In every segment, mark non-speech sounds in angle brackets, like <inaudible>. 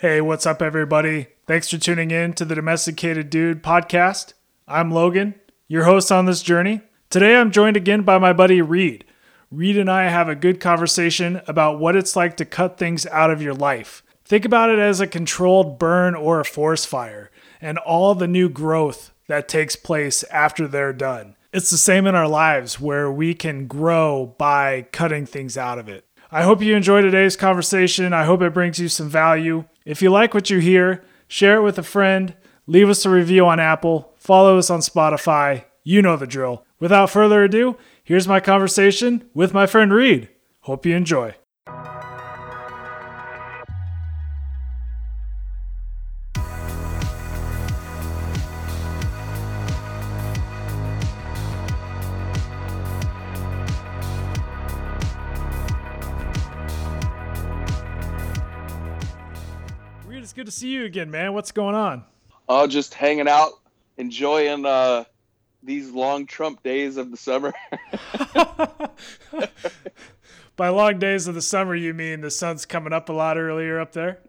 Hey, what's up, everybody? Thanks for tuning in to the Domesticated Dude podcast. I'm Logan, your host on this journey. Today, I'm joined again by my buddy Reed. Reed and I have a good conversation about what it's like to cut things out of your life. Think about it as a controlled burn or a forest fire, and all the new growth that takes place after they're done. It's the same in our lives where we can grow by cutting things out of it. I hope you enjoy today's conversation. I hope it brings you some value. If you like what you hear, share it with a friend, leave us a review on Apple, follow us on Spotify. You know the drill. Without further ado, here's my conversation with my friend Reed. Hope you enjoy. Good to see you again, man. What's going on? Oh, just hanging out, enjoying uh, these long Trump days of the summer. <laughs> <laughs> By long days of the summer, you mean the sun's coming up a lot earlier up there?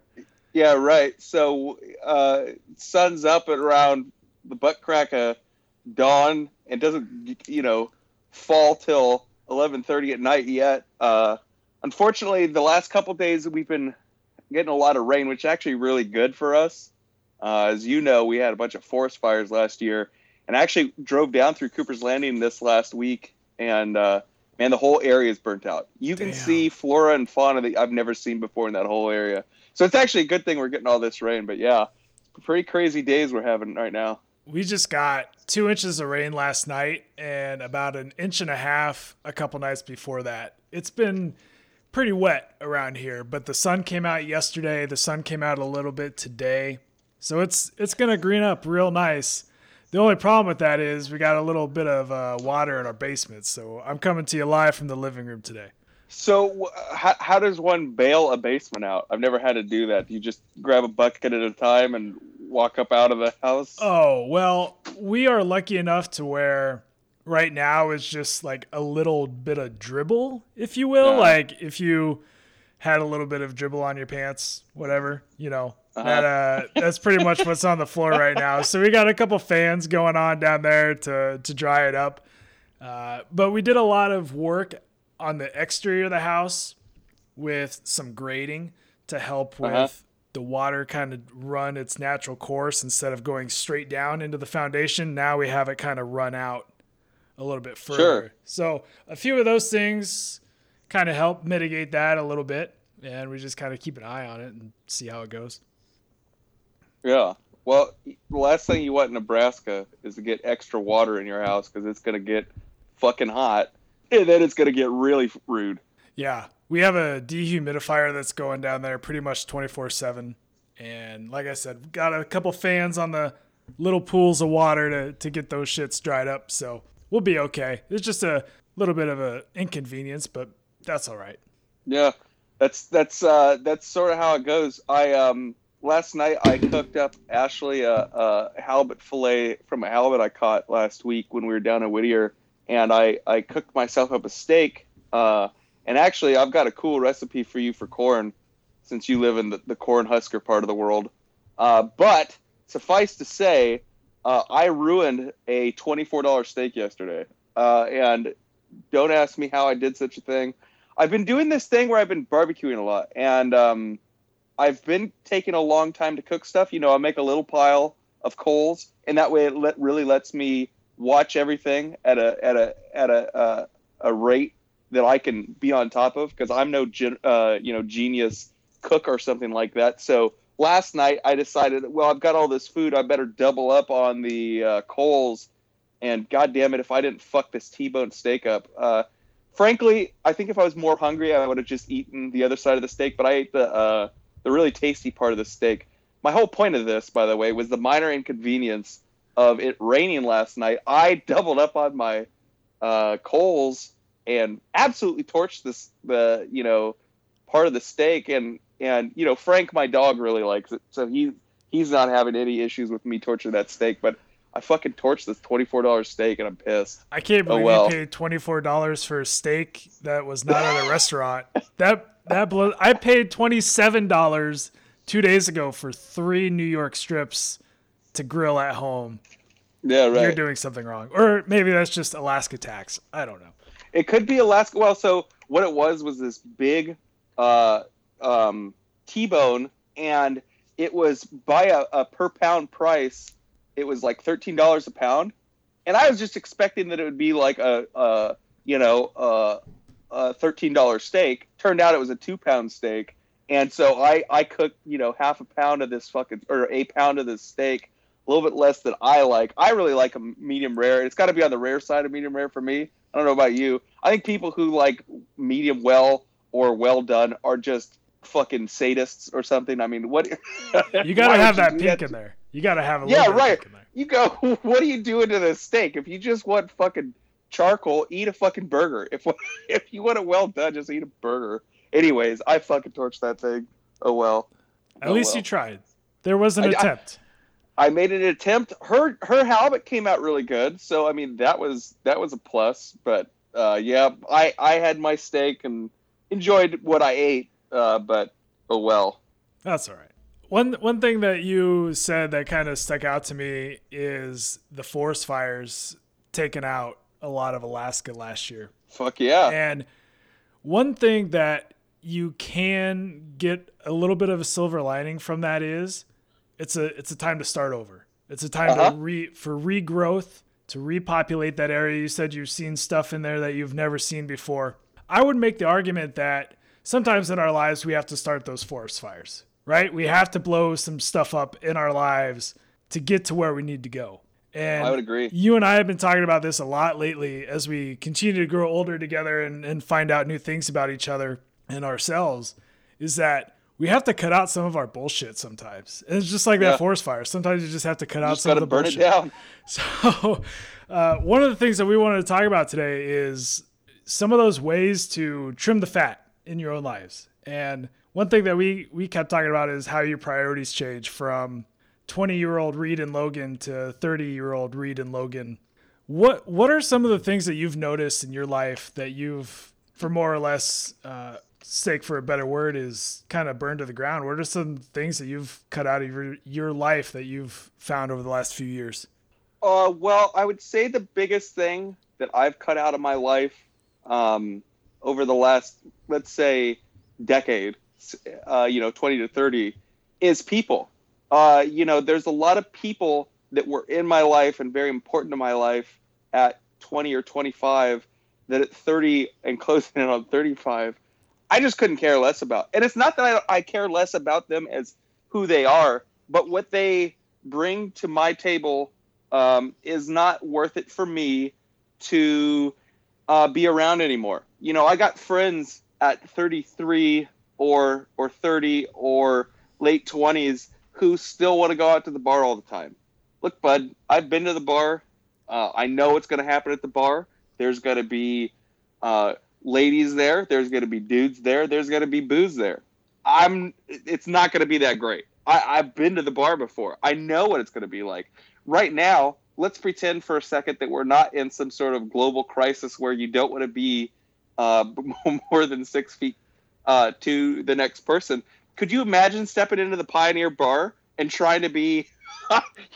yeah, right. So, uh, sun's up at around the butt crack of dawn and doesn't, you know, fall till 11:30 at night yet. Uh, unfortunately, the last couple days we've been getting a lot of rain, which is actually really good for us. Uh, as you know, we had a bunch of forest fires last year, and I actually drove down through Cooper's Landing this last week, and uh, man, the whole area is burnt out. You can Damn. see flora and fauna that I've never seen before in that whole area. So it's actually a good thing we're getting all this rain. But yeah, pretty crazy days we're having right now. We just got two inches of rain last night and about an inch and a half a couple nights before that. It's been pretty wet around here, but the sun came out yesterday. The sun came out a little bit today. So it's it's gonna green up real nice. The only problem with that is we got a little bit of uh, water in our basement. So I'm coming to you live from the living room today. So wh- how, how does one bail a basement out? I've never had to do that. You just grab a bucket at a time and walk up out of the house. Oh, well, we are lucky enough to where right now it's just like a little bit of dribble, if you will. Uh-huh. Like if you had a little bit of dribble on your pants, whatever, you know. Uh-huh. That uh that's pretty much what's on the floor right now. So we got a couple fans going on down there to to dry it up. Uh, but we did a lot of work on the exterior of the house with some grading to help with Uh-huh. the water kind of run its natural course instead of going straight down into the foundation. Now we have it kind of run out a little bit further. Sure. So a few of those things kind of help mitigate that a little bit. And we just kind of keep an eye on it and see how it goes. Yeah. Well, the last thing you want in Nebraska is to get extra water in your house because it's going to get fucking hot, and then it's going to get really rude. Yeah, we have a dehumidifier that's going down there pretty much 24 7. And like I said, got a couple fans on the little pools of water to, to get those shits dried up. So we'll be okay. It's just a little bit of an inconvenience, but that's all right. Yeah, that's that's uh, that's sort of how it goes. I um last night I cooked up Ashley a, a halibut fillet from a halibut I caught last week when we were down in Whittier, and I I cooked myself up a steak. Uh, and actually I've got a cool recipe for you for corn, since you live in the, the corn husker part of the world. Uh, but suffice to say, uh, I ruined a twenty four dollar steak yesterday, uh, and don't ask me how I did such a thing. I've been doing this thing where I've been barbecuing a lot, and um, I've been taking a long time to cook stuff. You know, I make a little pile of coals, and that way it let, really lets me watch everything at a at a at a uh, a rate that I can be on top of because I'm no gen, uh, you know genius cook or something like that. So last night I decided, well, I've got all this food, I better double up on the uh, coals. And god damn it, if I didn't fuck this T-bone steak up. Uh, frankly, I think if I was more hungry, I would have just eaten the other side of the steak. But I ate the uh, the really tasty part of the steak. My whole point of this, by the way, was the minor inconvenience of it raining last night. I doubled up on my uh, coals and absolutely torched this the you know part of the steak and and you know Frank, my dog, really likes it, so he he's not having any issues with me torching that steak, but. I fucking torched this twenty four dollar steak and I'm pissed. I can't Oh, believe well. you paid twenty four dollars for a steak that was not at a restaurant. That that blow, I paid twenty seven dollars two days ago for three New York strips to grill at home, Yeah, right. you're doing something wrong. Or maybe that's just Alaska tax. I don't know. It could be Alaska. Well, so what it was was this big uh, um, T-bone, and it was by a, a per pound price. It was like thirteen dollars a pound, and I was just expecting that it would be like a, a you know a, a thirteen dollar steak. Turned out it was a two pound steak, and so I I cooked you know half a pound of this fucking or a pound of this steak. A little bit less than I like. I really like a medium rare. It's got to be on the rare side of medium rare for me. I don't know about you. I think people who like medium well or well done are just fucking sadists or something. I mean, what? <laughs> You gotta have that pink in there. You got to have a Yeah, little bit of right. pink in there. You go. <laughs> What are you doing to the steak? If you just want fucking charcoal, eat a fucking burger. If <laughs> if you want it well done, just eat a burger. Anyways, I fucking torched that thing. Oh well. At Oh, least well. you tried. There was an I- I- attempt. I made an attempt. Her her halibut came out really good, so I mean that was that was a plus. But uh, yeah, I I had my steak and enjoyed what I ate. Uh, but oh well. That's all right. One one thing that you said that kind of stuck out to me is the forest fires taking out a lot of Alaska last year. Fuck yeah. And one thing that you can get a little bit of a silver lining from that is it's a it's a time to start over. It's a time Uh-huh. to re for regrowth, to repopulate that area. You said you've seen stuff in there that you've never seen before. I would make the argument that sometimes in our lives we have to start those forest fires, right? We have to blow some stuff up in our lives to get to where we need to go. And I would agree. you and I have been talking about this a lot lately as we continue to grow older together and, and find out new things about each other and ourselves. Is that we have to cut out some of our bullshit sometimes. And it's just like that forest fire. Sometimes you just have to cut out some of the burn bullshit. it down. <laughs> So, uh, one of the things that we wanted to talk about today is some of those ways to trim the fat in your own lives. And one thing that we we kept talking about is how your priorities change from 20 year old Reed and Logan to 30 year old Reed and Logan. What what are some of the things that you've noticed in your life that you've, for more or less, uh, sake for a better word, is kind of burned to the ground? What are some things that you've cut out of your your life that you've found over the last few years? Uh, well, I would say the biggest thing that I've cut out of my life um, over the last, let's say, decade, uh, you know, 20 to 30, is people. Uh, you know, there's a lot of people that were in my life and very important to my life at 20 or 25 that at 30 and closing <laughs> in on 35, I just couldn't care less about. And it's not that I, I care less about them as who they are, but what they bring to my table um, is not worth it for me to uh, be around anymore. You know, I got friends at 33 or or 30 or late 20s who still want to go out to the bar all the time. Look, bud, I've been to the bar. Uh, I know what's going to happen at the bar. There's going to be uh, ladies there. There's going to be dudes there. There's going to be booze there. I'm. It's not going to be that great. I, I've been to the bar before. I know what it's going to be like. Right now, let's pretend for a second that we're not in some sort of global crisis where you don't want to be uh, <laughs> more than six feet uh, to the next person. Could you imagine stepping into the Pioneer Bar and trying to be, <laughs>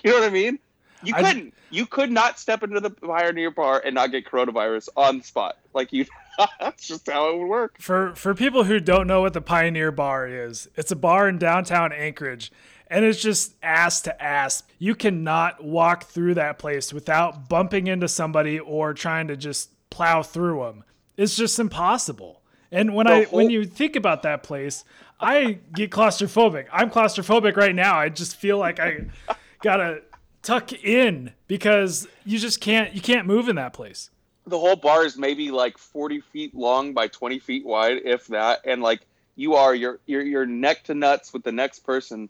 you know what I mean? You couldn't. You could not step into the Pioneer Bar and not get coronavirus on the spot. Like you, <laughs> that's just how it would work. For for people who don't know what the Pioneer Bar is, it's a bar in downtown Anchorage and it's just ass to ass. You cannot walk through that place without bumping into somebody or trying to just plow through them. It's just impossible. And when The I whole- when you think about that place, I get claustrophobic. I'm claustrophobic right now. I just feel like I <laughs> got to tuck in because you just can't you can't move in that place. the whole bar is maybe like 40 feet long by 20 feet wide if that and like you are you're you're, you're neck to nuts with the next person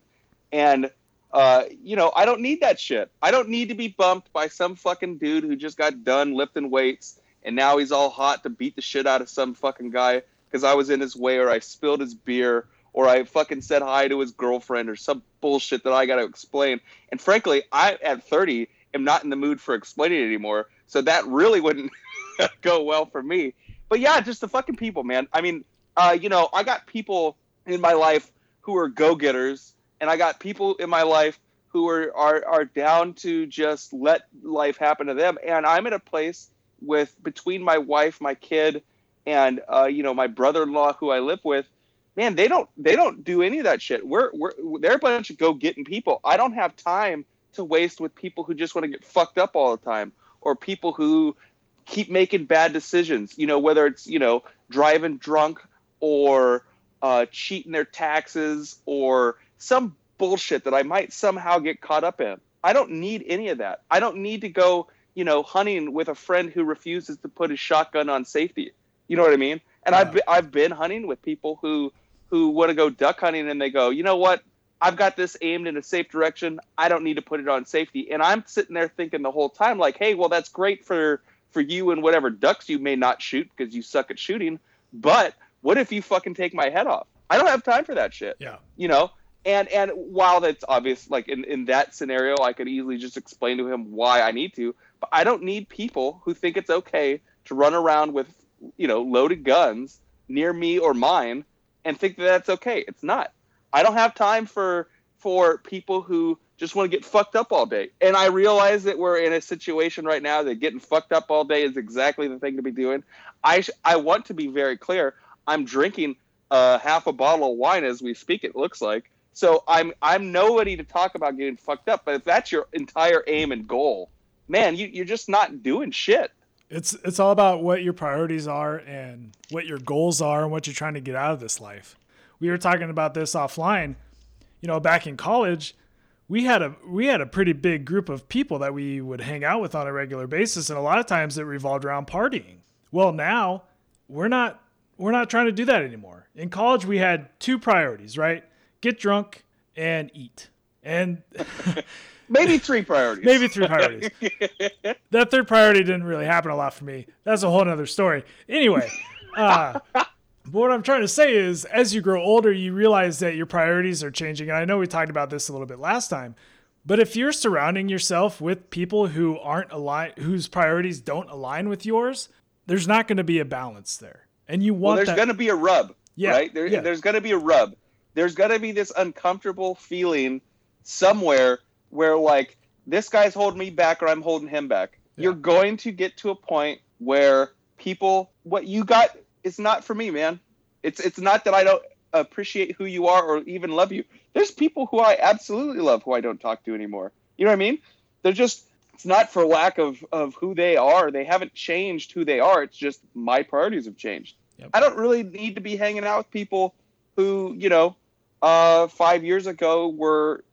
and uh, you know i don't need that shit i don't need to be bumped by some fucking dude who just got done lifting weights and now he's all hot to beat the shit out of some fucking guy because i was in his way or i spilled his beer or i fucking said hi to his girlfriend or some bullshit that i got to explain and frankly i at 30 am not in the mood for explaining it anymore so that really wouldn't <laughs> go well for me. But yeah, just the fucking people, man. I mean, uh, you know, I got people in my life who are go-getters and I got people in my life who are, are are down to just let life happen to them. And I'm at a place with between my wife, my kid, and uh, you know my brother-in-law who I live with. Man, they don't they don't do any of that shit. We're we're they're a bunch of go-getting people. I don't have time to waste with people who just want to get fucked up all the time or people who keep making bad decisions. You know, whether it's you know driving drunk or uh, cheating their taxes or some bullshit that I might somehow get caught up in. I don't need any of that. I don't need to go, you know, hunting with a friend who refuses to put his shotgun on safety. You know what I mean? And yeah. I've been, I've been hunting with people who who want to go duck hunting and they go, you know what? I've got this aimed in a safe direction. I don't need to put it on safety. And I'm sitting there thinking the whole time, like, hey, well, that's great for for you and whatever ducks you may not shoot because you suck at shooting. But what if you fucking take my head off? I don't have time for that shit. Yeah. You know, and and while that's obvious, like in in that scenario, I could easily just explain to him why I need to. But I don't need people who think it's okay to run around with you know loaded guns near me or mine and think that that's okay. It's not. I don't have time for for people who just want to get fucked up all day. And I realize that we're in a situation right now that getting fucked up all day is exactly the thing to be doing. I sh- I want to be very clear. I'm drinking uh, half a bottle of wine as we speak. It looks like so. I'm I'm nobody to talk about getting fucked up. But if that's your entire aim and goal, man, you, you're just not doing shit. It's it's all about what your priorities are and what your goals are and what you're trying to get out of this life. We were talking about this offline. You know, back in college, we had a we had a pretty big group of people that we would hang out with on a regular basis and a lot of times it revolved around partying. Well, now we're not we're not trying to do that anymore. In college, we had two priorities, right? Get drunk and eat. And <laughs> maybe three priorities. maybe three priorities. <laughs> that third priority didn't really happen a lot for me. That's a whole other story. Anyway, uh, but <laughs> what I'm trying to say is, as you grow older, you realize that your priorities are changing. And I know we talked about this a little bit last time. But if you're surrounding yourself with people who aren't aligned, whose priorities don't align with yours, there's not going to be a balance there and you want well, there's going to be a rub yeah, right there, yeah. there's going to be a rub there's going to be this uncomfortable feeling somewhere where like this guy's holding me back or i'm holding him back yeah. you're going to get to a point where people what you got is not for me man it's it's not that i don't appreciate who you are or even love you there's people who i absolutely love who i don't talk to anymore you know what i mean they're just it's not for lack of, of who they are. They haven't changed who they are. It's just my priorities have changed. Yep. I don't really need to be hanging out with people who, you know, uh, five years ago were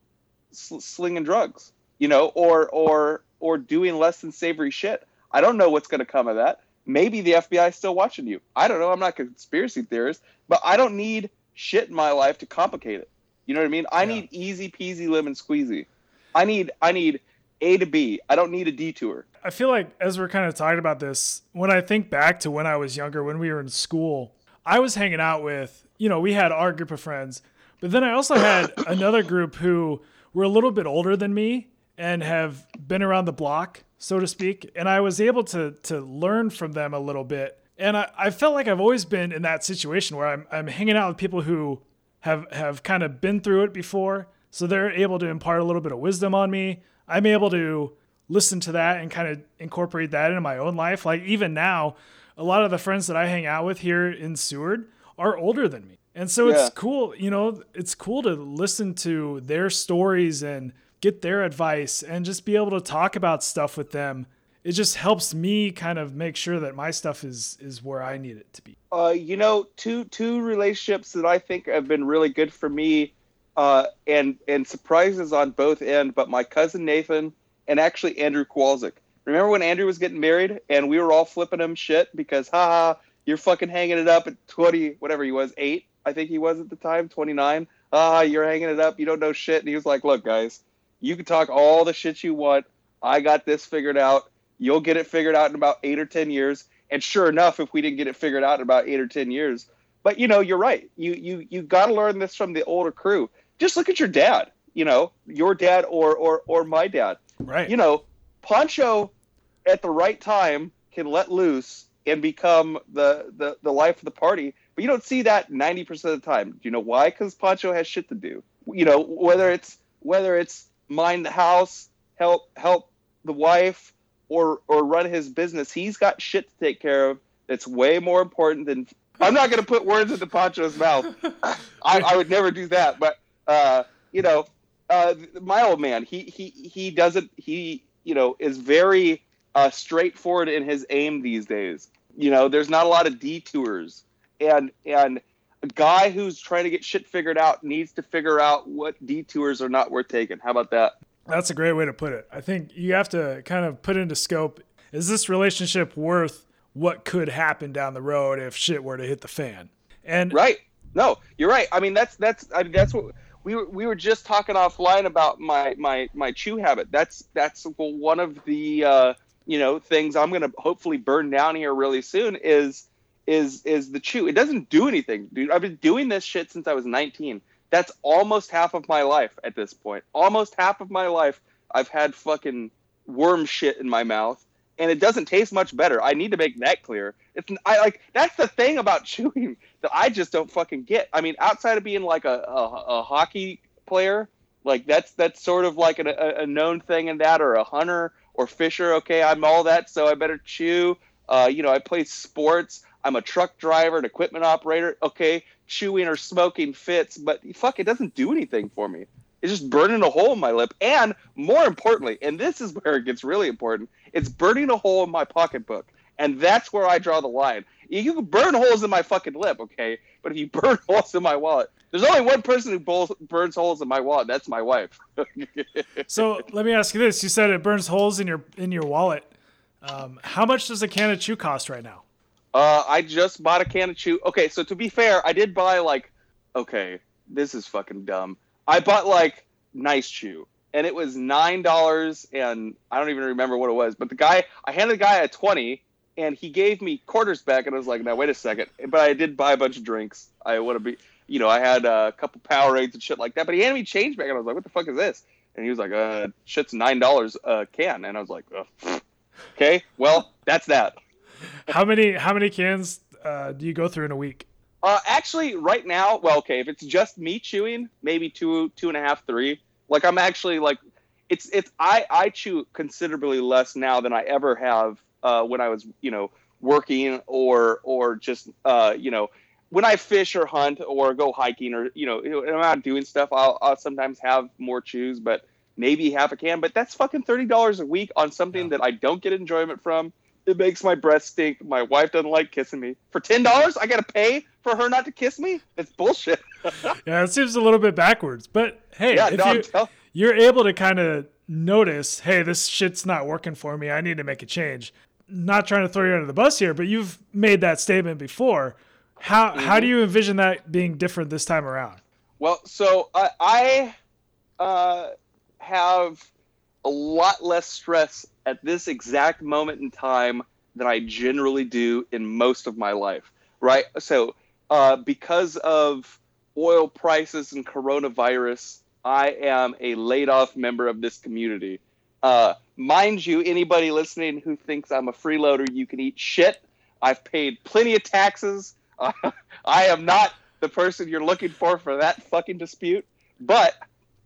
sl- slinging drugs, you know, or or or doing less than savory shit. I don't know what's going to come of that. Maybe the FBI is still watching you. I don't know. I'm not a conspiracy theorist, but I don't need shit in my life to complicate it. You know what I mean? I yeah. need easy peasy lemon squeezy. I need I need a to B. I don't need a detour. I feel like as we're kind of talking about this, when I think back to when I was younger, when we were in school, I was hanging out with, you know, we had our group of friends, but then I also had another group who were a little bit older than me and have been around the block, so to speak. And I was able to to learn from them a little bit. And I, I felt like I've always been in that situation where I'm I'm hanging out with people who have have kind of been through it before. So they're able to impart a little bit of wisdom on me. I'm able to listen to that and kind of incorporate that into my own life. Like even now, a lot of the friends that I hang out with here in Seward are older than me. And so yeah. it's cool, you know, it's cool to listen to their stories and get their advice and just be able to talk about stuff with them. It just helps me kind of make sure that my stuff is is where I need it to be. Uh, you know, two two relationships that I think have been really good for me uh, and and surprises on both end. But my cousin Nathan and actually Andrew Kowalczyk. Remember when Andrew was getting married and we were all flipping him shit because haha you're fucking hanging it up at 20 whatever he was eight I think he was at the time 29 ah you're hanging it up you don't know shit and he was like look guys you can talk all the shit you want I got this figured out you'll get it figured out in about eight or ten years and sure enough if we didn't get it figured out in about eight or ten years but you know you're right you you you got to learn this from the older crew just look at your dad. You know, your dad or or or my dad. Right. You know, Pancho at the right time can let loose and become the the the life of the party. But you don't see that 90% of the time. Do you know why? Because Pancho has shit to do. You know, whether it's whether it's mind the house, help help the wife, or or run his business, he's got shit to take care of that's way more important than. I'm not going to put words into Pancho's mouth. <laughs> I, I would never do that. But uh, you know, uh, my old man, he he he doesn't he you know is very uh, straightforward in his aim these days. You know, there's not a lot of detours, and and a guy who's trying to get shit figured out needs to figure out what detours are not worth taking. How about that? That's a great way to put it. I think you have to kind of put into scope is this relationship worth what could happen down the road if shit were to hit the fan? And right. No, you're right. I mean, that's that's I mean, that's what we were we were just talking offline about my my my chew habit. That's that's one of the uh, you know things I'm gonna hopefully burn down here really soon is is is the chew. It doesn't do anything, dude. I've been doing this shit since I was 19. That's almost half of my life at this point. Almost half of my life I've had fucking worm shit in my mouth and it doesn't taste much better. I need to make that clear. It's I like that's the thing about <laughs> chewing that I just don't fucking get. I mean, outside of being like a, a, a hockey player, like that's that's sort of like a, a known thing in that, or a hunter or fisher. Okay, I'm all that, so I better chew. Uh, you know, I play sports. I'm a truck driver, an equipment operator. Okay, chewing or smoking fits, but fuck, it doesn't do anything for me. It's just burning a hole in my lip. And more importantly, and this is <laughs> where it gets really important, it's burning a hole in my pocketbook. And that's where I draw the line. You can burn holes in my fucking lip, okay? But if you <laughs> burn holes in my wallet, there's only one person who burns holes in my wallet. That's my wife. <laughs> so let me ask you this: You said it burns holes in your in your wallet. Um, how much does a can of chew cost right now? Uh, I just bought a can of chew. Okay, so to be fair, I did buy like, okay, this is fucking dumb. I bought like nice chew, and it was nine dollars, and I don't even remember what it was. But the guy, I handed the guy a twenty, and he gave me quarters back, and I was like, now wait a second. But I did buy a bunch of drinks. I want to be, you know, I had a couple Powerades and shit like that. But he handed me change back, and I was like, what the fuck is this? And he was like, uh, shit's nine dollars a can, and I was like, okay, well, that's that. How many how many cans uh, do you go through in a week? Uh, actually, right now, well, okay, if it's just me chewing, maybe two, two and a half, three. Like I'm actually like, it's it's I I chew considerably less now than I ever have uh, when I was you know working or or just uh, you know when I fish or hunt or go hiking or you know I'm out doing stuff. I'll, I'll sometimes have more chews, but maybe half a can. But that's fucking thirty dollars a week on something yeah. that I don't get enjoyment from. It makes my breath stink. My wife doesn't like kissing me. For ten dollars, I gotta pay for her not to kiss me. It's bullshit. <laughs> yeah, it seems a little bit backwards. But hey, yeah, if no, you, tell- you're able to kind of notice, hey, this shit's not working for me. I need to make a change. Not trying to throw you under the bus here, but you've made that statement before. How mm-hmm. how do you envision that being different this time around? Well, so I, I uh, have a lot less stress at this exact moment in time than I generally do in most of my life, right? So, uh, because of oil prices and coronavirus, I am a laid off member of this community. Uh, mind you, anybody listening who thinks I'm a freeloader, you can eat shit. I've paid plenty of taxes. Uh, <laughs> I am not the person you're looking for for that fucking dispute. But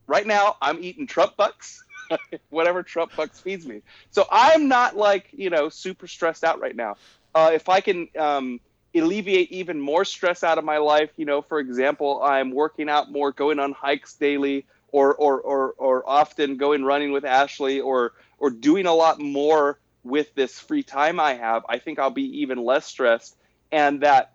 right now, I'm eating Trump bucks. <laughs> whatever Trump bucks feeds me. So I'm not like you know super stressed out right now. Uh, if I can um, alleviate even more stress out of my life, you know, for example, I'm working out more, going on hikes daily, or or or, or often going running with Ashley, or or doing a lot more with this free time I have. I think I'll be even less stressed, and that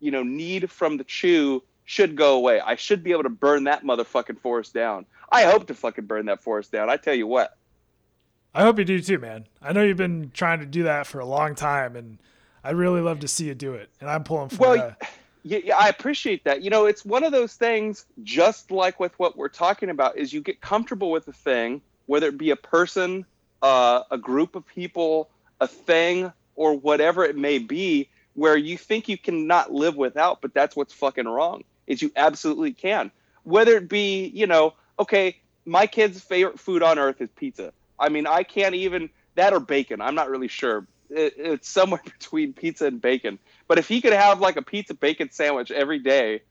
you know need from the chew should go away. I should be able to burn that motherfucking forest down. I hope to fucking burn that forest down. I tell you what. I hope you do too, man. I know you've been trying to do that for a long time, and I'd really love to see you do it. And I'm pulling for you. well, that. Yeah, I appreciate that. You know, it's one of those things, just like with what we're talking about, is you get comfortable with a thing, whether it be a person, uh, a group of people, a thing, or whatever it may be, where you think you cannot live without, but that's what's fucking wrong. Is you absolutely can. Whether it be, you know, okay, my kid's favorite food on earth is pizza. I mean, I can't even that or bacon. I'm not really sure. it, it's somewhere <laughs> between pizza and bacon. But if he could have like a pizza bacon sandwich every day,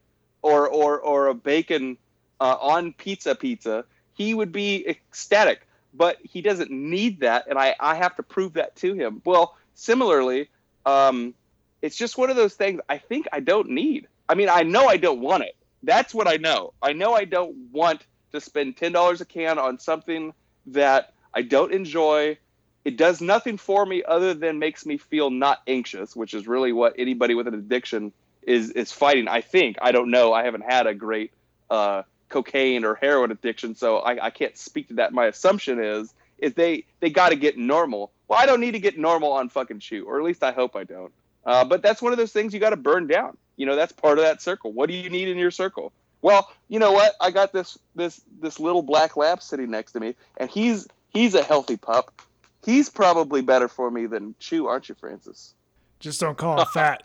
or or or a bacon uh, on pizza pizza, he would be ecstatic. But he doesn't need that, and I I have to prove that to him. Well, similarly, um, it's just one of those things I think I don't need. I mean, I know I don't want it. That's what I know. I know I don't want to spend ten dollars a can on something that I don't enjoy. It does nothing for me other than makes me feel not anxious, which is really what anybody with an addiction is is fighting. I think I don't know. I haven't had a great uh, cocaine or heroin addiction, so I, I can't speak to that. My assumption is is they they got to get normal. Well, I don't need to get normal on fucking chew, or at least I hope I don't. Uh, but that's one of those things you got to burn down. You know, that's part of that circle. What do you need in your circle? Well, you know what? I got this this this little black lab sitting next to me, and he's he's a healthy pup. He's probably better for me than Chew, aren't you, Francis? Just don't call him fat.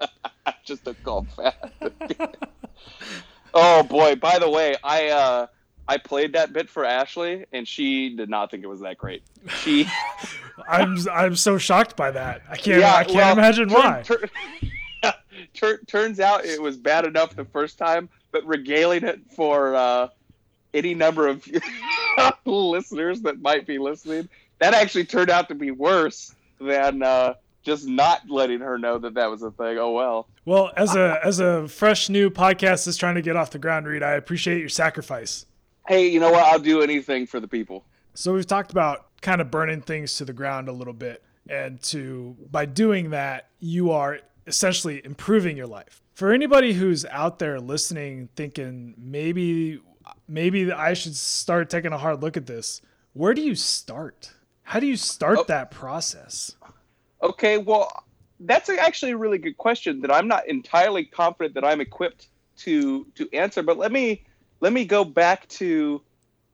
<laughs> <laughs> Just don't call him fat. oh boy! By the way, I uh, I played that bit for Ashley, and she did not think it was that great. She, <laughs> I'm I'm so shocked by that. I can't yeah, I can't well, imagine turn, why. Turn, tur- turns out it was bad enough the first time, but regaling it for uh, any number of <laughs> listeners that might be listening, that actually turned out to be worse than uh, just not letting her know that that was a thing. Oh well. Well, as a as a fresh new podcast that's trying to get off the ground, Reed, I appreciate your sacrifice. Hey, you know what? I'll do anything for the people. So we've talked about kind of burning things to the ground a little bit, and to by doing that, you are essentially improving your life. For anybody who's out there listening, thinking maybe maybe I should start taking a hard look at this. Where do you start? How do you start oh. that process? Okay, well, that's actually a really good question that I'm not entirely confident that I'm equipped to to answer. But let me let me go back to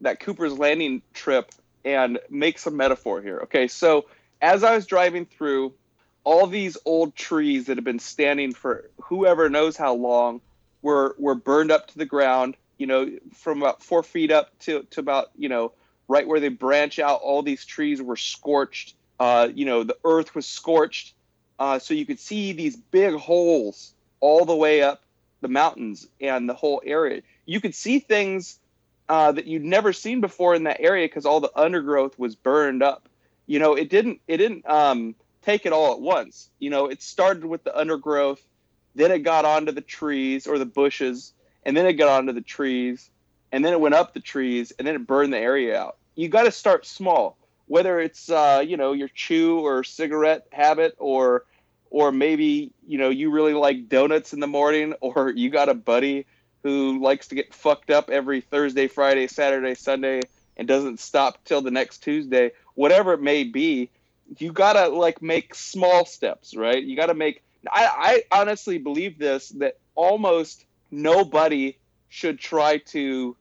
that Cooper's Landing trip and make some metaphor here. Okay, so as I was driving through, all these old trees that have been standing for whoever knows how long were were burned up to the ground. You know, from about four feet up to to about you know right where they branch out. All these trees were scorched. Uh, you know, the earth was scorched, uh, so you could see these big holes all the way up the mountains and the whole area. You could see things uh, that you'd never seen before in that area because all the undergrowth was burned up. You know, it didn't it didn't um, take it all at once. You know, it started with the undergrowth, then it got onto the trees or the bushes, and then it got onto the trees, and then it went up the trees, and then it burned the area out. You got to start small, whether it's uh, you know your chew or cigarette habit, or or maybe you know you really like donuts in the morning, <laughs> or you got a buddy who likes to get fucked up every Thursday, Friday, Saturday, Sunday, and doesn't stop till the next Tuesday. Whatever it may be, you gotta like make small steps, right? You gotta make. I, I honestly believe this that almost nobody should try to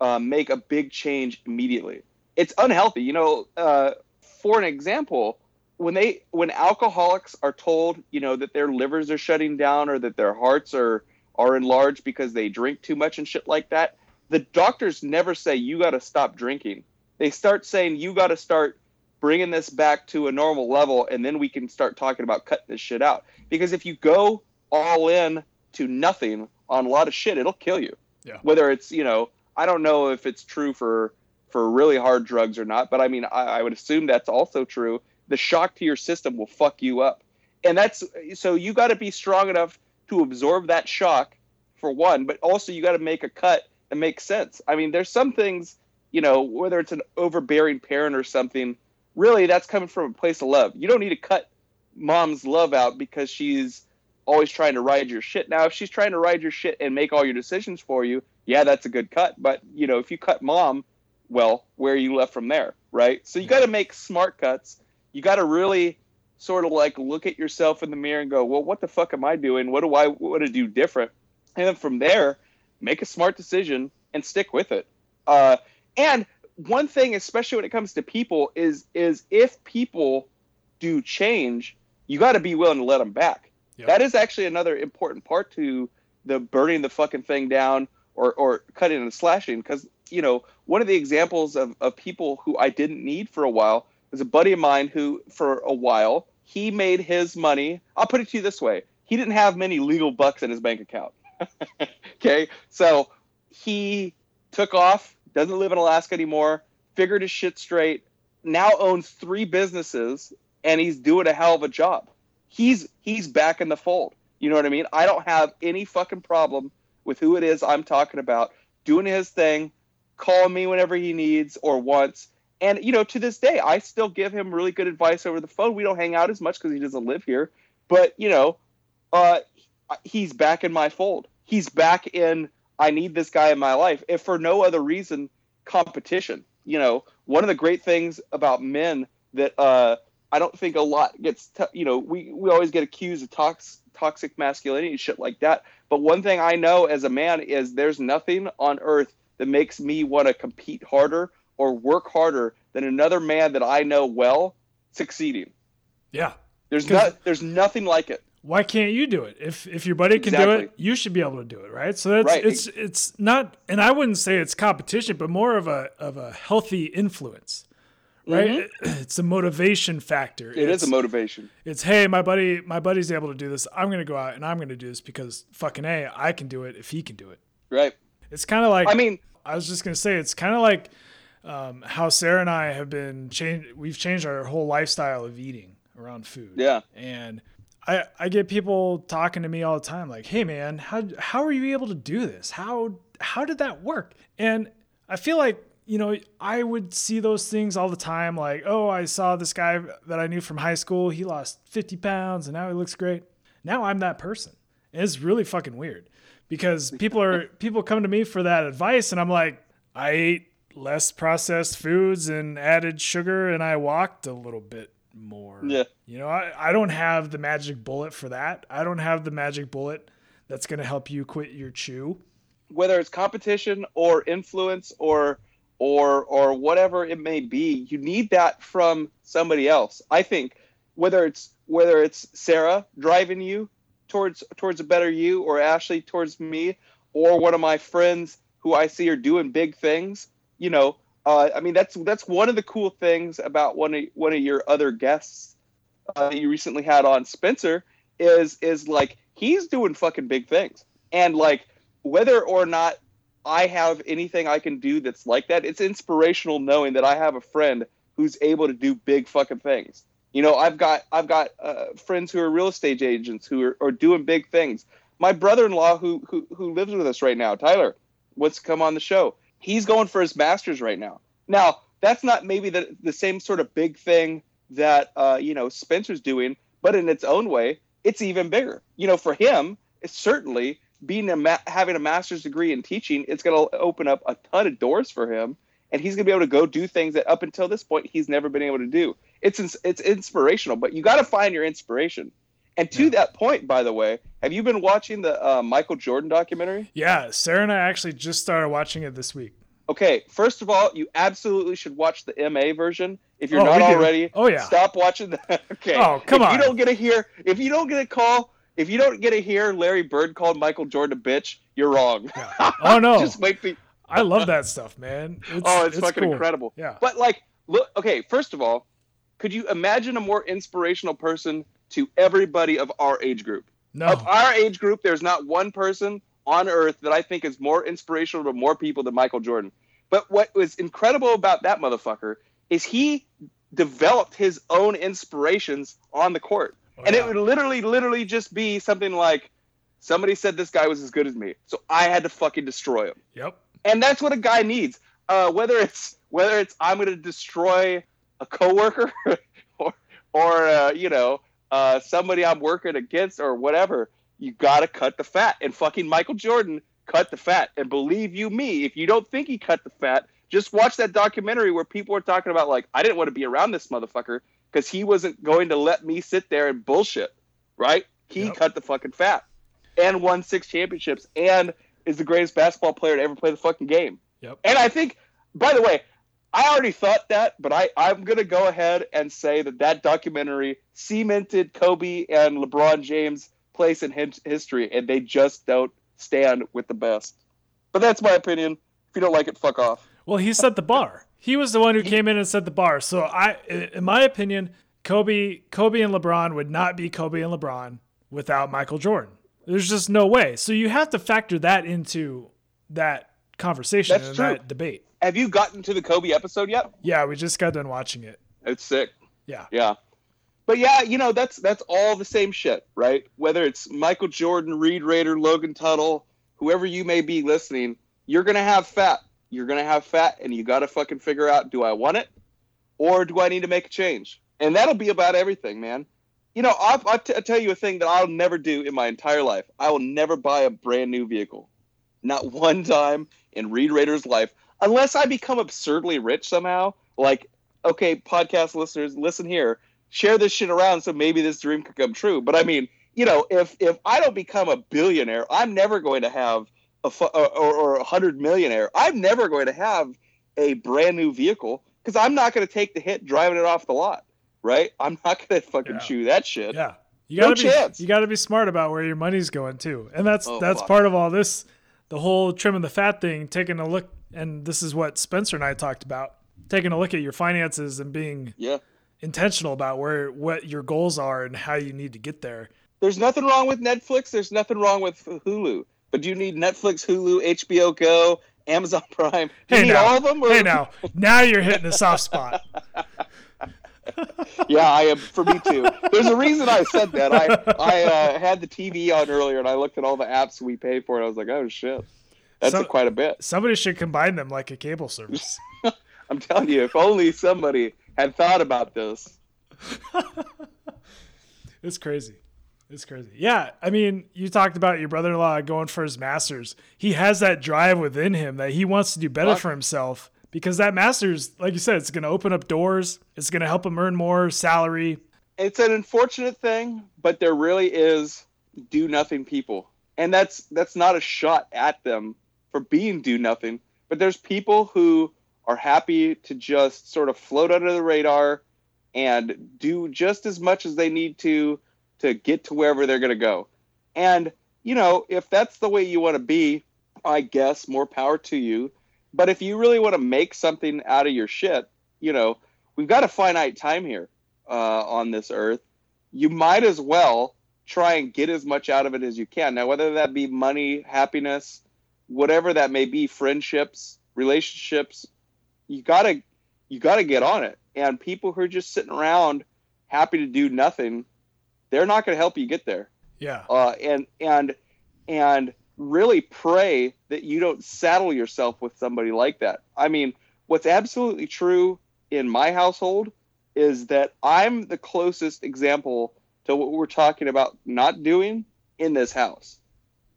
uh, make a big change immediately. It's unhealthy, you know. Uh, for an example, when they when alcoholics are told, you know, that their livers are shutting down or that their hearts are are enlarged because they drink too much and shit like that, the doctors never say you got to stop drinking. They start saying you got to start bringing this back to a normal level, and then we can start talking about cutting this shit out. Because if you go all in to nothing on a lot of shit, it'll kill you. Yeah. Whether it's you know, I don't know if it's true for for really hard drugs or not, but I mean, I, I would assume that's also true. The shock to your system will fuck you up, and that's so you got to be strong enough to absorb that shock for one, but also you got to make a cut that makes sense. I mean, there's some things, you know, whether it's an overbearing parent or something really that's coming from a place of love. You don't need to cut mom's love out because she's always trying to ride your shit. Now, if she's trying to ride your shit and make all your decisions for you, yeah, that's a good cut. But you know, if you cut mom, well, where are you left from there, right? So you got to make smart cuts. You got to really sort of like look at yourself in the mirror and go, well, what the fuck am I doing? What do I want to do different? And then from there, make a smart decision and stick with it. Uh, and one thing, especially when it comes to people, is is if people do change, you got to be willing to let them back. Yep. That is actually another important part to the burning the fucking thing down or or cutting and slashing. Because you know, one of the examples of of people who I didn't need for a while was a buddy of mine who, for a while, he made his money. I'll put it to you this way: he didn't have many legal bucks in his bank account. <laughs> okay, so he took off, doesn't live in Alaska anymore, figured his shit straight, now owns three businesses, and he's doing a hell of a job. He's he's back in the fold. You know what I mean? I don't have any fucking problem with who it is I'm talking about doing his thing, calling me whenever he needs or wants. And you know, to this day, I still give him really good advice over the phone. We don't hang out as much because he doesn't live here, but you know, uh, he's back in my fold. He's back in. I need this guy in my life, if for no other reason, competition. You know, one of the great things about men that uh, I don't think a lot gets. T- you know, we we always get accused of tox- toxic masculinity and shit like that. But one thing I know as a man is there's nothing on earth that makes me want to compete harder or work harder than another man that I know well succeeding. Yeah. There's no, there's nothing like it. Why can't you do it? If if your buddy can exactly. do it, you should be able to do it, right? So that's right. it's it's not and I wouldn't say it's competition, but more of a of a healthy influence right? Mm-hmm. <clears throat> It's a motivation factor. It it's, is a motivation. It's hey, my buddy, my buddy's able to do this. I'm gonna go out and I'm gonna do this because fucking a, I can do it if he can do it. Right. It's kind of like I mean, I was just gonna say it's kind of like um, how Sarah and I have been changed. We've changed our whole lifestyle of eating around food. Yeah. And I I get people talking to me all the time like, hey man, how how are you able to do this? How how did that work? And I feel like you know, I would see those things all the time like, oh, I saw this guy that I knew from high school. He lost 50 pounds and now he looks great. Now I'm that person. And it's really fucking weird because <laughs> people are, people come to me for that advice and I'm like, I ate less processed foods and added sugar and I walked a little bit more. Yeah. You know, I, I don't have the magic bullet for that. I don't have the magic bullet that's going to help you quit your chew. Whether it's competition or influence or or or whatever it may be you need that from somebody else i think whether it's whether it's sarah driving you towards towards a better you or ashley towards me or one of my friends who i see are doing big things you know uh, i mean that's that's one of the cool things about one of one of your other guests uh, that you recently had on spencer is is like he's doing fucking big things and like whether or not I have anything I can do that's like that, it's inspirational knowing that I have a friend who's able to do big fucking things. You know, I've got I've got uh, friends who are real estate agents who are, are doing big things. My brother-in-law who, who who lives with us right now, Tyler, wants to come on the show. He's going for his masters right now. Now, that's not maybe the the same sort of big thing that uh, you know Spencer's doing, but in its own way, it's even bigger. You know, for him, it's certainly being a ma- having a master's degree in teaching, it's going to open up a ton of doors for him, and he's going to be able to go do things that up until this point he's never been able to do. It's it's inspirational, but you got to find your inspiration. And to yeah. that point, by the way, have you been watching the uh, Michael Jordan documentary? Yeah, Sarah and I actually just started watching it this week. Okay, first of all, you absolutely should watch the MA version. If you're oh, not already, oh yeah, stop watching. that. <laughs> okay. Oh come if on. You don't get to hear. If you don't get a call if you don't get to hear Larry Bird called Michael Jordan a bitch, you're wrong. Yeah. <laughs> Oh no, just wait. Me. I love that stuff, man. It's, <laughs> oh, it's, it's fucking cool. incredible. Yeah. But like, look. Okay, first of all, could you imagine a more inspirational person to everybody of our age group? No. Of our age group, there's not one person on earth that I think is more inspirational to more people than Michael Jordan. But what was incredible about that motherfucker is he developed his own inspirations on the court. Oh, and yeah. it would literally, literally just be something like somebody said this guy was as good as me, so I had to fucking destroy him. Yep. And that's what a guy needs. Uh, whether it's whether it's I'm going to destroy a coworker <laughs> or or uh, you know uh, somebody I'm working against or whatever, you got to cut the fat. And fucking Michael Jordan cut the fat. And believe you me, if you don't think he cut the fat, just watch that documentary where people are talking about like I didn't want to be around this motherfucker because he wasn't going to let me sit there and bullshit. Right? He yep. cut the fucking fat and won six championships and is the greatest basketball player to ever play the fucking game. Yep. And I think, by the way, I already thought that, but I, I'm going to go ahead and say that that documentary cemented Kobe and LeBron James' place in history, and they just don't stand with the best. But that's my opinion. If you don't like it, fuck off. Well, he set the bar. He was the one who came in and set the bar. So I, in my opinion, Kobe, Kobe and LeBron would not be Kobe and LeBron without Michael Jordan. There's just no way. So you have to factor that into that conversation That's and true. that debate. Have you gotten to the Kobe episode yet? Yeah, we just got done watching it. It's sick. Yeah. Yeah. But yeah, you know, that's that's all the same shit, right? Whether it's Michael Jordan, Reed Raider, Logan Tuttle, whoever you may be listening, you're gonna have fat. You're gonna have fat and you gotta fucking figure out do I want it or do I need to make a change? And that'll be about everything, man. You know, I'll, I'll, t- I'll tell you a thing that I'll never do in my entire life. I will never buy a brand new vehicle. Not one time in Reed Raider's life, unless I become absurdly rich somehow. Like, okay, podcast listeners, listen here share this shit around so maybe this dream could come true. But I mean, you know, if if I don't become a billionaire, I'm never going to have a fu- or, or a hundred millionaire. I'm never going to have a brand new vehicle because I'm not going to take the hit driving it off the lot. Right? I'm not going to fucking Yeah. chew that shit. Yeah. You gotta be chance. you gotta be smart about where your money's going too. And that's Oh, that's fuck. part of all this the whole trimming the fat thing, taking a look and this is what Spencer and I talked about. Taking a look at your finances and being Yeah. intentional about where what your goals are and how you need to get there. There's nothing wrong with Netflix. There's nothing wrong with Hulu. But do you need Netflix, Hulu, HBO Go, Amazon <laughs> Prime? Do you Hey need now, all of them? or- hey now, now you're hitting a soft spot. <laughs> yeah, I am. For me too. There's a reason I said that. I I uh, had the TV on earlier, and I looked at all the apps we pay for, and I was like, oh shit, that's So- a, quite a bit. Somebody should combine them like a cable service. <laughs> I'm telling you, if only somebody had thought about this. <laughs> It's crazy. It's crazy. Yeah, I mean, you talked about your brother-in-law going for his masters. He has that drive within him that he wants to do better Fuck. for himself because that masters, like you said, it's going to open up doors. It's going to help him earn more salary. It's an unfortunate thing, but there really is do nothing people, and that's that's not a shot at them for being do nothing. But there's people who are happy to just sort of float under the radar and do just as much as they need to to get to wherever they're going to go. And you know, if that's the way you want to be, I guess more power to you. But if you really want to make something out of your shit, you know, we've got a finite time here uh, on this earth. You might as well try and get as much out of it as you can. Now, whether that be money, happiness, whatever that may be, friendships, relationships, you gotta you gotta get on it. And people who are just sitting around happy to do nothing, they're not to help you get there Yeah. uh, and and and really pray that you don't saddle yourself with somebody like that. I mean, what's absolutely true in my household is that I'm the closest example to what we're talking about not doing in this house.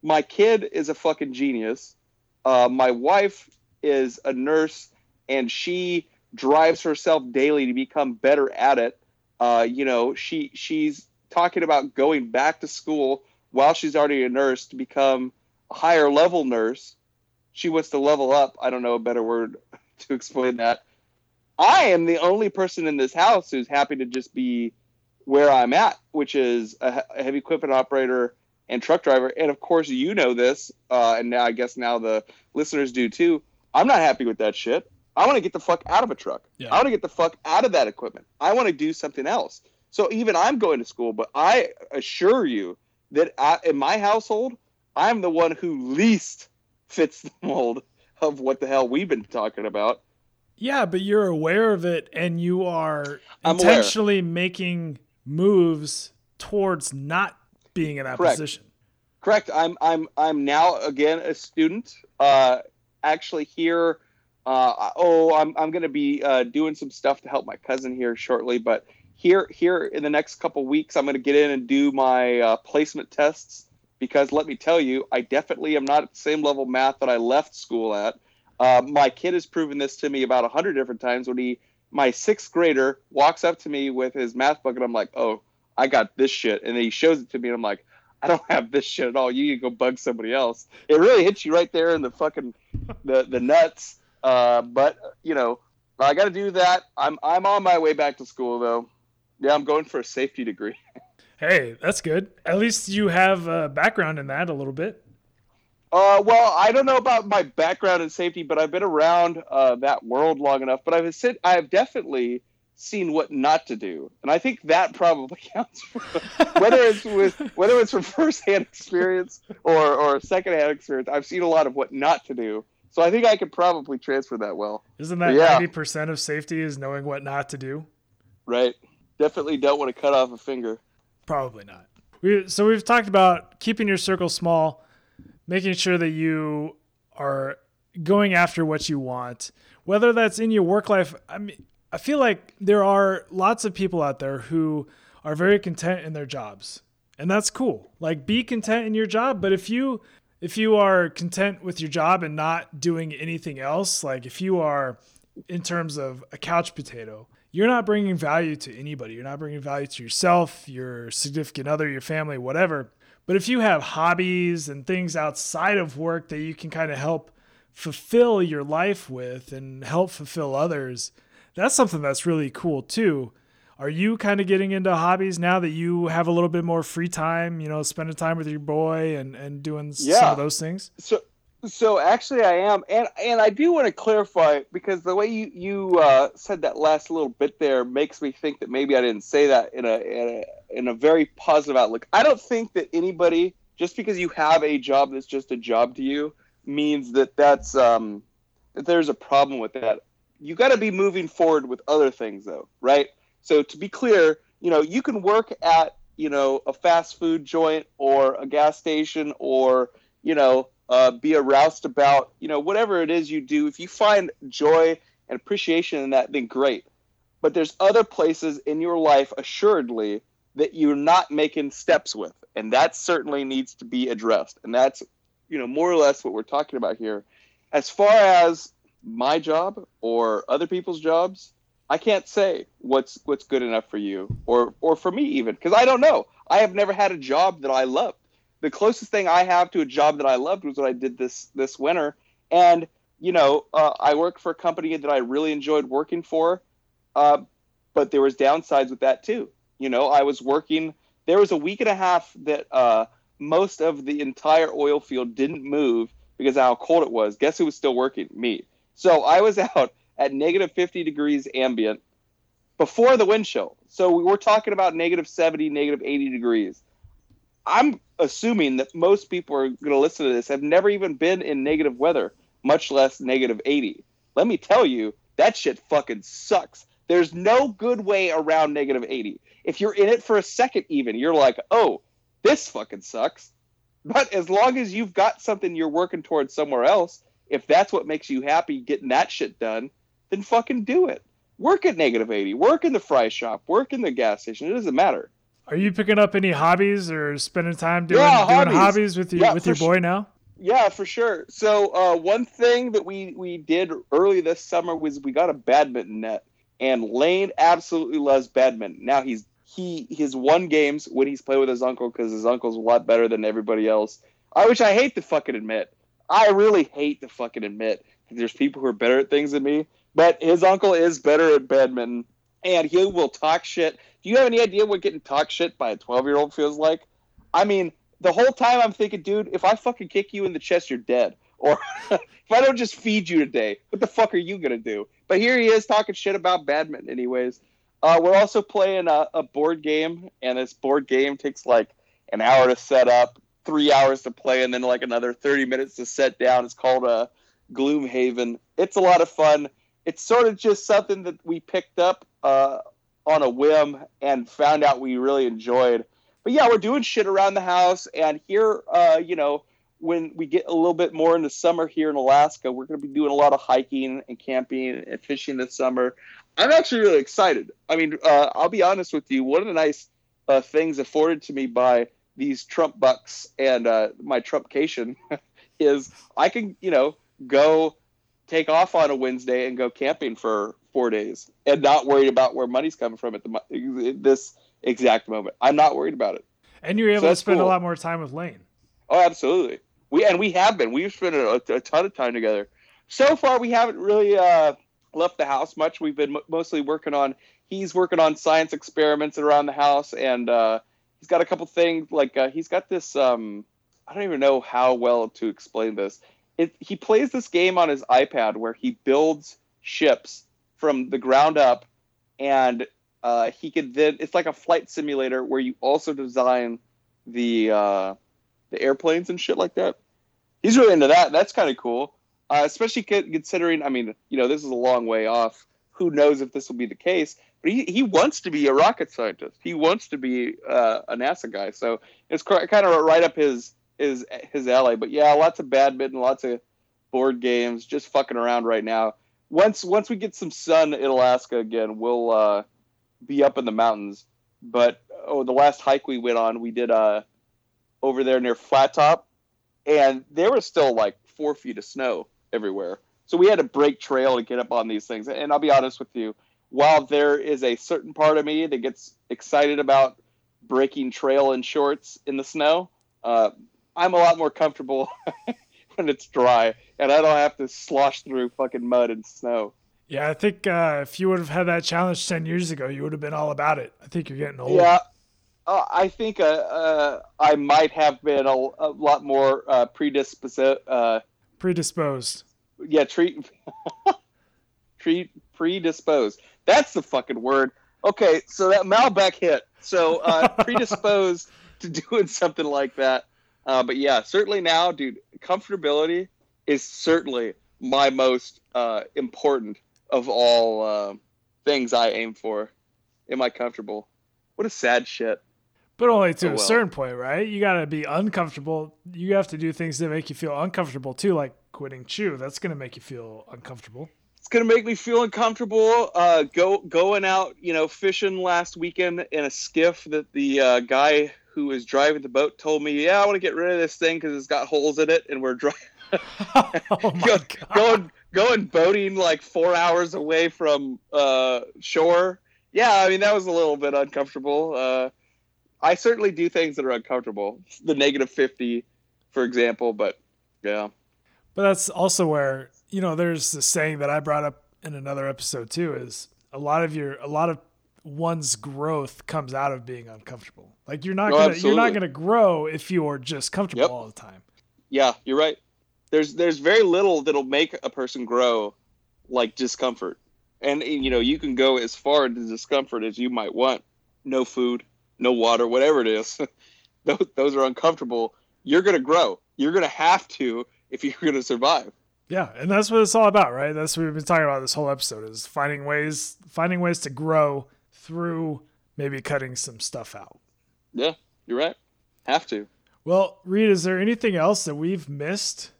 My kid is a fucking genius. Uh, my wife is a nurse, and she drives herself daily to become better at it. Uh, you know, she she's talking about going back to school while she's already a nurse to become a higher level nurse. She wants to level up. I don't know a better word <laughs> to explain that. I am the only person in this house who's happy to just be where I'm at, which is a, a heavy equipment operator and truck driver. And of course, you know this, uh, and now I guess now the listeners do too. I'm not happy with that shit. I want to get the fuck out of a truck. Yeah. I want to get the fuck out of that equipment. I want to do something else. So even I'm going to school, but I assure you that I, in my household, I'm the one who least fits the mold of what the hell we've been talking about. Yeah, but you're aware of it and you are intentionally making moves towards not being in that Correct. position. Correct. I'm I'm I'm now again a student. Uh, actually here. Uh, oh, I'm I'm gonna be uh, doing some stuff to help my cousin here shortly. But here here in the next couple weeks, I'm gonna get in and do my uh, placement tests because let me tell you, I definitely am not at the same level of math that I left school at. Uh, my kid has proven this to me about a hundred different times when he my sixth grader walks up to me with his math book and I'm like, oh, I got this shit, and then he shows it to me and I'm like. I don't have this shit at all. You need to go bug somebody else. It really hits you right there in the fucking the the nuts. Uh, but you know, I got to do that. I'm I'm on my way back to school though. Yeah, I'm going for a safety degree. <laughs> Hey, that's good. At least you have a background in that a little bit. Uh, well, I don't know about my background in safety, but I've been around uh, that world long enough. But I've said I've definitely seen what not to do, and I think that probably <laughs> counts. For, <laughs> whether it's with whether it's from <laughs> firsthand experience or or secondhand experience, I've seen a lot of what not to do. So I think I could probably transfer that well. Isn't that ninety yeah. percent of safety is knowing what not to do? Right. Definitely don't want to cut off a finger. Probably not. We, so we've talked about keeping your circle small, making sure that you are going after what you want, whether that's in your work life. I mean, I feel like there are lots of people out there who are very content in their jobs. And that's cool. Like be content in your job, but if you if you are content with your job and not doing anything else, like if you are in terms of a couch potato, you're not bringing value to anybody. You're not bringing value to yourself, your significant other, your family, whatever. But if you have hobbies and things outside of work that you can kind of help fulfill your life with and help fulfill others, that's something that's really cool too. Are you kind of getting into hobbies now that you have a little bit more free time, you know, spending time with your boy and, and doing yeah. some of those things? So so actually I am and and I do want to clarify because the way you you uh, said that last little bit there makes me think that maybe I didn't say that in a, in a in a very positive outlook. I don't think that anybody just because you have a job that's just a job to you means that that's um that there's a problem with that you got to be moving forward with other things though right? So to be clear you know you can work at you know a fast food joint or a gas station or you know uh, be a roustabout you know whatever it is you do. If you find joy and appreciation in that then great. But there's other places in your life assuredly that you're not making steps with and that certainly needs to be addressed. And that's you know more or less what we're talking about here. As far as my job or other people's jobs, I can't say what's what's good enough for you or or for me even because I don't know. I have never had a job that I loved. The closest thing I have to a job that I loved was what I did this this winter, and you know uh, I worked for a company that I really enjoyed working for, uh, but there was downsides with that too. You know I was working. There was a week and a half that uh, most of the entire oil field didn't move because how cold it was. Guess who was still working? Me. So I was <laughs> out at negative 50 degrees ambient before the wind chill. So we were talking about negative 70, negative 80 degrees. I'm assuming that most people are going to listen to this have never even been in negative weather, much less negative 80. Let me tell you, that shit fucking sucks. There's no good way around negative 80. If you're in it for a second, even, you're like, oh, this fucking sucks. But as long as you've got something you're working towards somewhere else, if that's what makes you happy getting that shit done, then fucking do it. Work at negative 80. Work in the fry shop. Work in the gas station. It doesn't matter. Are you picking up any hobbies or spending time doing, yeah, doing hobbies. hobbies. with your yeah, with your boy now? Yeah, for sure. So uh, one thing that we we did early this summer was we got a badminton net, and Lane absolutely loves badminton. Now he's he his won games when he's played with his uncle because his uncle's a lot better than everybody else. I which I hate to fucking admit. I really hate to fucking admit there's people who are better at things than me, but his uncle is better at badminton, and he will talk shit. Do you have any idea what getting talk shit by a 12 year old feels like? I mean, the whole time I'm thinking, dude, if I fucking kick you in the chest, you're dead. Or <laughs> if I don't just feed you today, what the fuck are you gonna do? But here he is talking shit about badminton, anyways. Uh, we're also playing a, a board game, and this board game takes like an hour to set up three hours to play and then like another 30 minutes to set down. It's called a uh, Gloomhaven. It's a lot of fun. It's sort of just something that we picked up uh, on a whim and found out we really enjoyed. But yeah, we're doing shit around the house. And here, uh, you know, when we get a little bit more into summer here in Alaska, we're going to be doing a lot of hiking and camping and fishing this summer. I'm actually really excited. I mean, uh, I'll be honest with you. One of the nice uh, things afforded to me by these Trump bucks and uh, my Trumpcation <laughs> is I can, you know, go take off on a Wednesday and go camping for four days and not worried about where money's coming from at the this exact moment. I'm not worried about it. And you're able so to spend cool. a lot more time with Lane. Oh, absolutely. We and we have been. We've spent a, a ton of time together. So far, we haven't really uh, left the house much. We've been m- mostly working on. He's working on science experiments around the house, and uh, he's got a couple things like uh, he's got this. Um, I don't even know how well to explain this. It, he plays this game on his iPad where he builds ships from the ground up and uh, he could then it's like a flight simulator where you also design the uh, the airplanes and shit like that. He's really into that. That's kind of cool, uh, especially considering. I mean, you know, this is a long way off. Who knows if this will be the case? He, he wants to be a rocket scientist. He wants to be uh, a NASA guy. So it's kind of right up his his his alley. But yeah, lots of badminton, lots of board games, just fucking around right now. Once once we get some sun in Alaska again, we'll uh, be up in the mountains. But oh, the last hike we went on, we did uh over there near Flat Top, and there was still like four feet of snow everywhere. So we had to break trail to get up on these things. And I'll be honest with you, while there is a certain part of me that gets excited about breaking trail in shorts in the snow, uh, I'm a lot more comfortable <laughs> when it's dry and I don't have to slosh through fucking mud and snow. Yeah, I think uh, if you would have had that challenge 10 years ago, you would have been all about it. I think you're getting old. Yeah. Uh, I think uh, uh I might have been a, a lot more uh, predisposed. Uh, predisposed. Yeah, treat, <laughs> treat predisposed. That's the fucking word. Okay, so that Malbec hit. So uh, <laughs> predisposed to doing something like that. Uh, but yeah, certainly now, dude, comfortability is certainly my most uh, important of all uh, things I aim for. Am I comfortable? What a sad shit. But only to oh, a certain point, right? You got to be uncomfortable. You have to do things that make you feel uncomfortable too, like quitting chew. That's going to make you feel uncomfortable. It's going to make me feel uncomfortable. Uh, go going out, you know, fishing last weekend in a skiff that the uh, guy who was driving the boat told me, "Yeah, I want to get rid of this thing because it's got holes in it," and we're driving. <laughs> oh God. going going boating like four hours away from uh, shore. Yeah, I mean that was a little bit uncomfortable. Uh, I certainly do things that are uncomfortable. The negative fifty, for example, but yeah. But that's also where you know there's the saying that I brought up in another episode too is a lot of your a lot of one's growth comes out of being uncomfortable. Like you're not oh, gonna you're not gonna grow if you're just comfortable yep. all the time. Yeah, you're right. There's there's very little that'll make a person grow like discomfort. And eh, you know you can go as far into discomfort as you might want. No food no water whatever it is. <laughs> Those, those are uncomfortable. You're going to grow. You're going to have to if you're going to survive yeah and that's what it's all about right that's what we've been talking about this whole episode is finding ways finding ways to grow through maybe cutting some stuff out yeah you're right have to well reed is there anything else that we've missed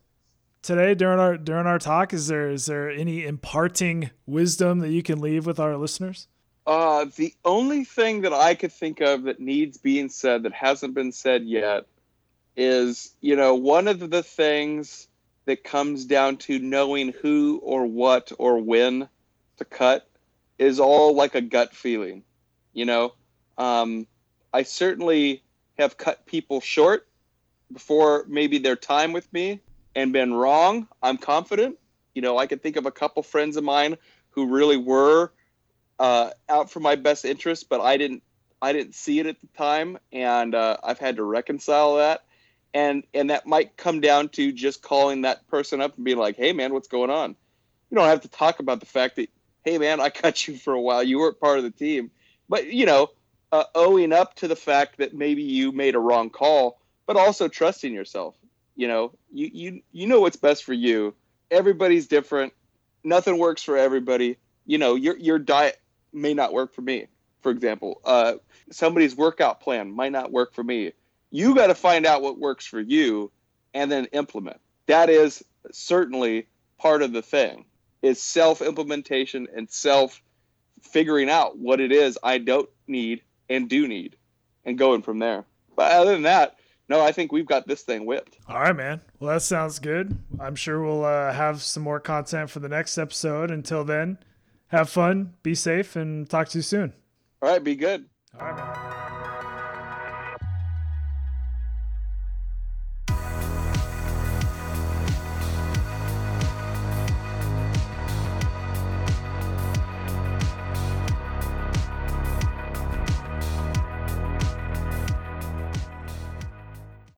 today during our during our talk? Is there is there any imparting wisdom that you can leave with our listeners? Uh, the only thing that I could think of that needs being said that hasn't been said yet is, you know, one of the things that comes down to knowing who or what or when to cut is all like a gut feeling. You know, um, I certainly have cut people short before maybe their time with me and been wrong. I'm confident. You know, I can think of a couple friends of mine who really were uh, out for my best interest, but I didn't. I didn't see it at the time, and uh, I've had to reconcile that. And and that might come down to just calling that person up and being like, "Hey, man, what's going on?" You don't have to talk about the fact that, "Hey, man, I cut you for a while. You weren't part of the team," but you know, uh, owing up to the fact that maybe you made a wrong call, but also trusting yourself. You know you you you know what's best for you. Everybody's different. Nothing works for everybody. You know your your diet may not work for me for example. Uh, somebody's workout plan might not work for me you got to find out what works for you and then implement that is certainly part of the thing is self implementation and self figuring out what it is i don't need and do need and going from there but other than that no, I think we've got this thing whipped. All right, man. Well, that sounds good. I'm sure we'll uh, have some more content for the next episode. Until then, have fun, be safe, and talk to you soon. All right, be good. All right, man.